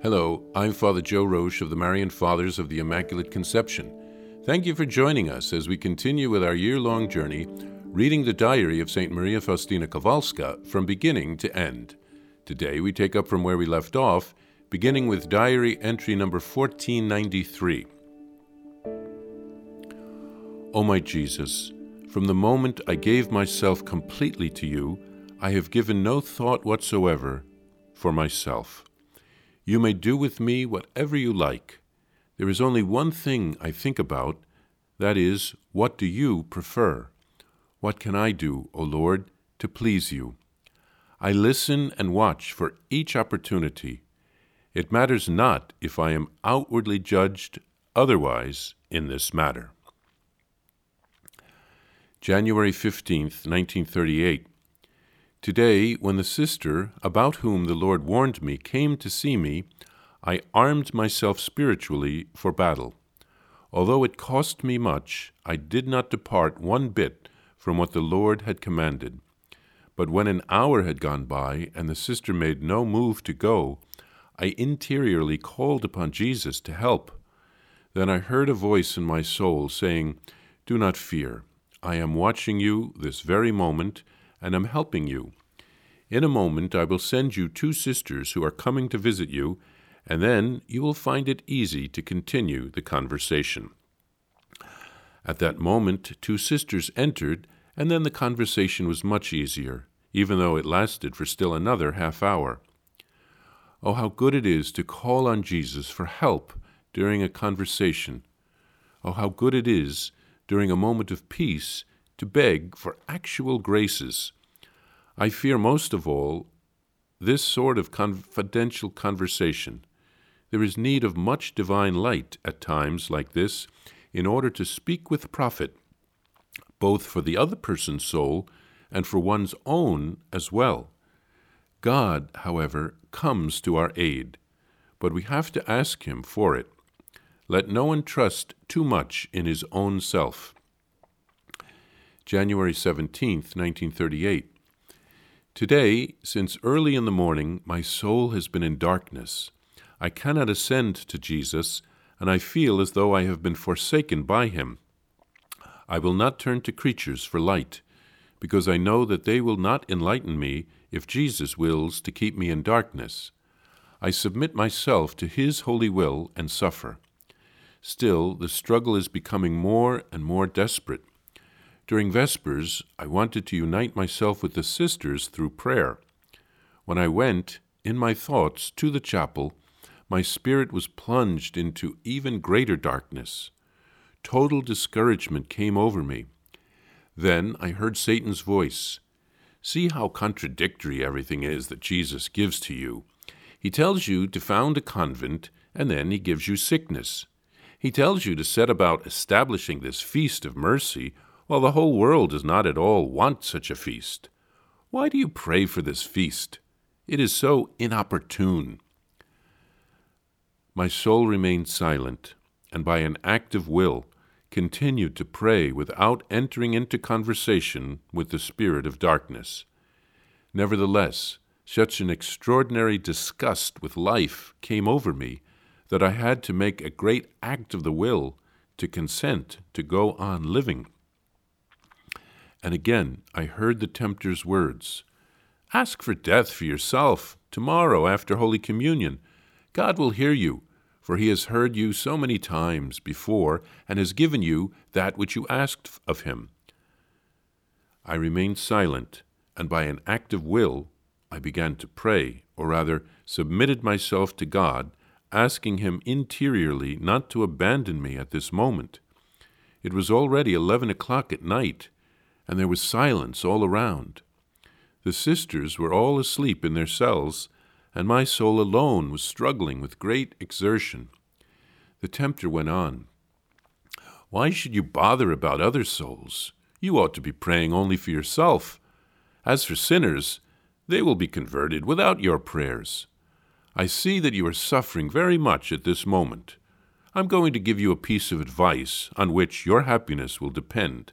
Hello, I'm Father Joe Roche of the Marian Fathers of the Immaculate Conception. Thank you for joining us as we continue with our year long journey reading the diary of St. Maria Faustina Kowalska from beginning to end. Today we take up from where we left off, beginning with diary entry number 1493. O my Jesus, from the moment I gave myself completely to you, I have given no thought whatsoever for myself. You may do with me whatever you like. There is only one thing I think about that is, what do you prefer? What can I do, O Lord, to please you? I listen and watch for each opportunity. It matters not if I am outwardly judged otherwise in this matter. January 15th, 1938. Today, when the sister about whom the Lord warned me came to see me, I armed myself spiritually for battle. Although it cost me much, I did not depart one bit from what the Lord had commanded. But when an hour had gone by and the sister made no move to go, I interiorly called upon Jesus to help. Then I heard a voice in my soul saying, Do not fear. I am watching you this very moment and am helping you. In a moment I will send you two sisters who are coming to visit you, and then you will find it easy to continue the conversation. At that moment, two sisters entered, and then the conversation was much easier, even though it lasted for still another half hour. Oh, how good it is to call on Jesus for help during a conversation. Oh, how good it is, during a moment of peace, to beg for actual graces. I fear most of all this sort of confidential conversation. There is need of much divine light at times like this in order to speak with profit, both for the other person's soul and for one's own as well. God, however, comes to our aid, but we have to ask Him for it. Let no one trust too much in his own self. January 17, 1938. Today, since early in the morning, my soul has been in darkness. I cannot ascend to Jesus, and I feel as though I have been forsaken by him. I will not turn to creatures for light, because I know that they will not enlighten me if Jesus wills to keep me in darkness. I submit myself to his holy will and suffer. Still, the struggle is becoming more and more desperate. During Vespers, I wanted to unite myself with the sisters through prayer. When I went, in my thoughts, to the chapel, my spirit was plunged into even greater darkness. Total discouragement came over me. Then I heard Satan's voice. See how contradictory everything is that Jesus gives to you. He tells you to found a convent, and then he gives you sickness. He tells you to set about establishing this feast of mercy, while the whole world does not at all want such a feast. Why do you pray for this feast? It is so inopportune. My soul remained silent, and by an act of will continued to pray without entering into conversation with the spirit of darkness. Nevertheless, such an extraordinary disgust with life came over me that I had to make a great act of the will to consent to go on living. And again I heard the tempter's words Ask for death for yourself tomorrow after Holy Communion. God will hear you for he has heard you so many times before and has given you that which you asked of him. I remained silent, and by an act of will I began to pray, or rather submitted myself to God, asking him interiorly not to abandon me at this moment. It was already eleven o'clock at night, and there was silence all around. The sisters were all asleep in their cells, and my soul alone was struggling with great exertion. The tempter went on, Why should you bother about other souls? You ought to be praying only for yourself. As for sinners, they will be converted without your prayers. I see that you are suffering very much at this moment. I'm going to give you a piece of advice on which your happiness will depend.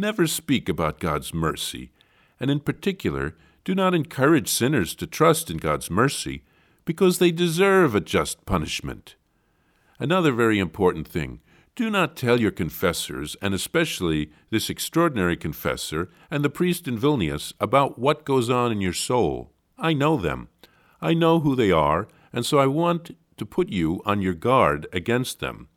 Never speak about God's mercy, and in particular, do not encourage sinners to trust in God's mercy, because they deserve a just punishment. Another very important thing do not tell your confessors, and especially this extraordinary confessor and the priest in Vilnius, about what goes on in your soul. I know them. I know who they are, and so I want to put you on your guard against them.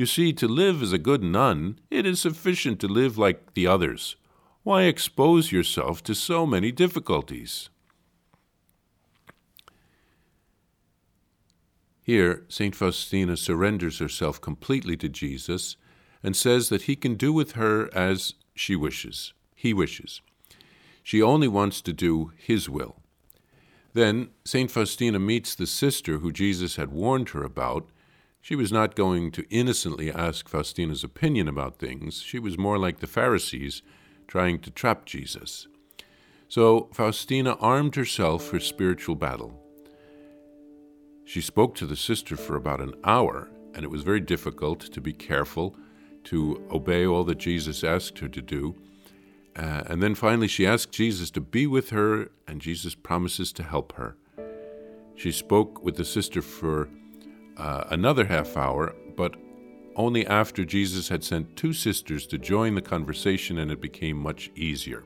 You see, to live as a good nun, it is sufficient to live like the others. Why expose yourself to so many difficulties? Here, St. Faustina surrenders herself completely to Jesus and says that he can do with her as she wishes, he wishes. She only wants to do his will. Then St. Faustina meets the sister who Jesus had warned her about. She was not going to innocently ask Faustina's opinion about things. She was more like the Pharisees, trying to trap Jesus. So Faustina armed herself for spiritual battle. She spoke to the sister for about an hour, and it was very difficult to be careful, to obey all that Jesus asked her to do. Uh, and then finally, she asked Jesus to be with her, and Jesus promises to help her. She spoke with the sister for uh, another half hour, but only after Jesus had sent two sisters to join the conversation, and it became much easier.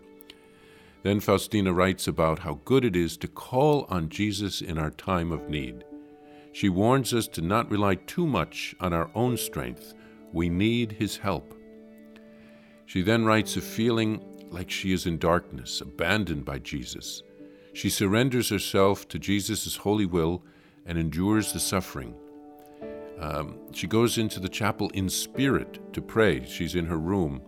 Then Faustina writes about how good it is to call on Jesus in our time of need. She warns us to not rely too much on our own strength. We need His help. She then writes of feeling like she is in darkness, abandoned by Jesus. She surrenders herself to Jesus' holy will and endures the suffering. Um, she goes into the chapel in spirit to pray. She's in her room,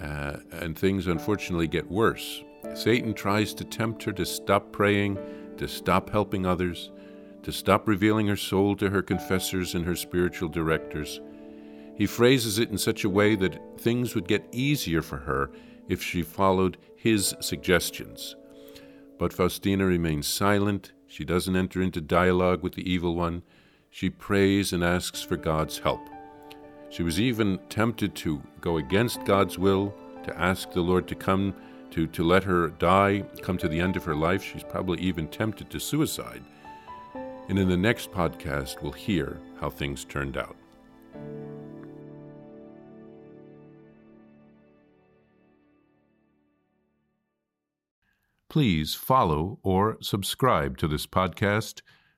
uh, and things unfortunately get worse. Satan tries to tempt her to stop praying, to stop helping others to stop revealing her soul to her confessors and her spiritual directors. He phrases it in such a way that things would get easier for her if she followed his suggestions. But Faustina remains silent. She doesn't enter into dialogue with the evil one. She prays and asks for God's help. She was even tempted to go against God's will, to ask the Lord to come, to, to let her die, come to the end of her life. She's probably even tempted to suicide and in the next podcast, we'll hear how things turned out. Please follow or subscribe to this podcast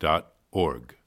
DivineMercyPlus.org.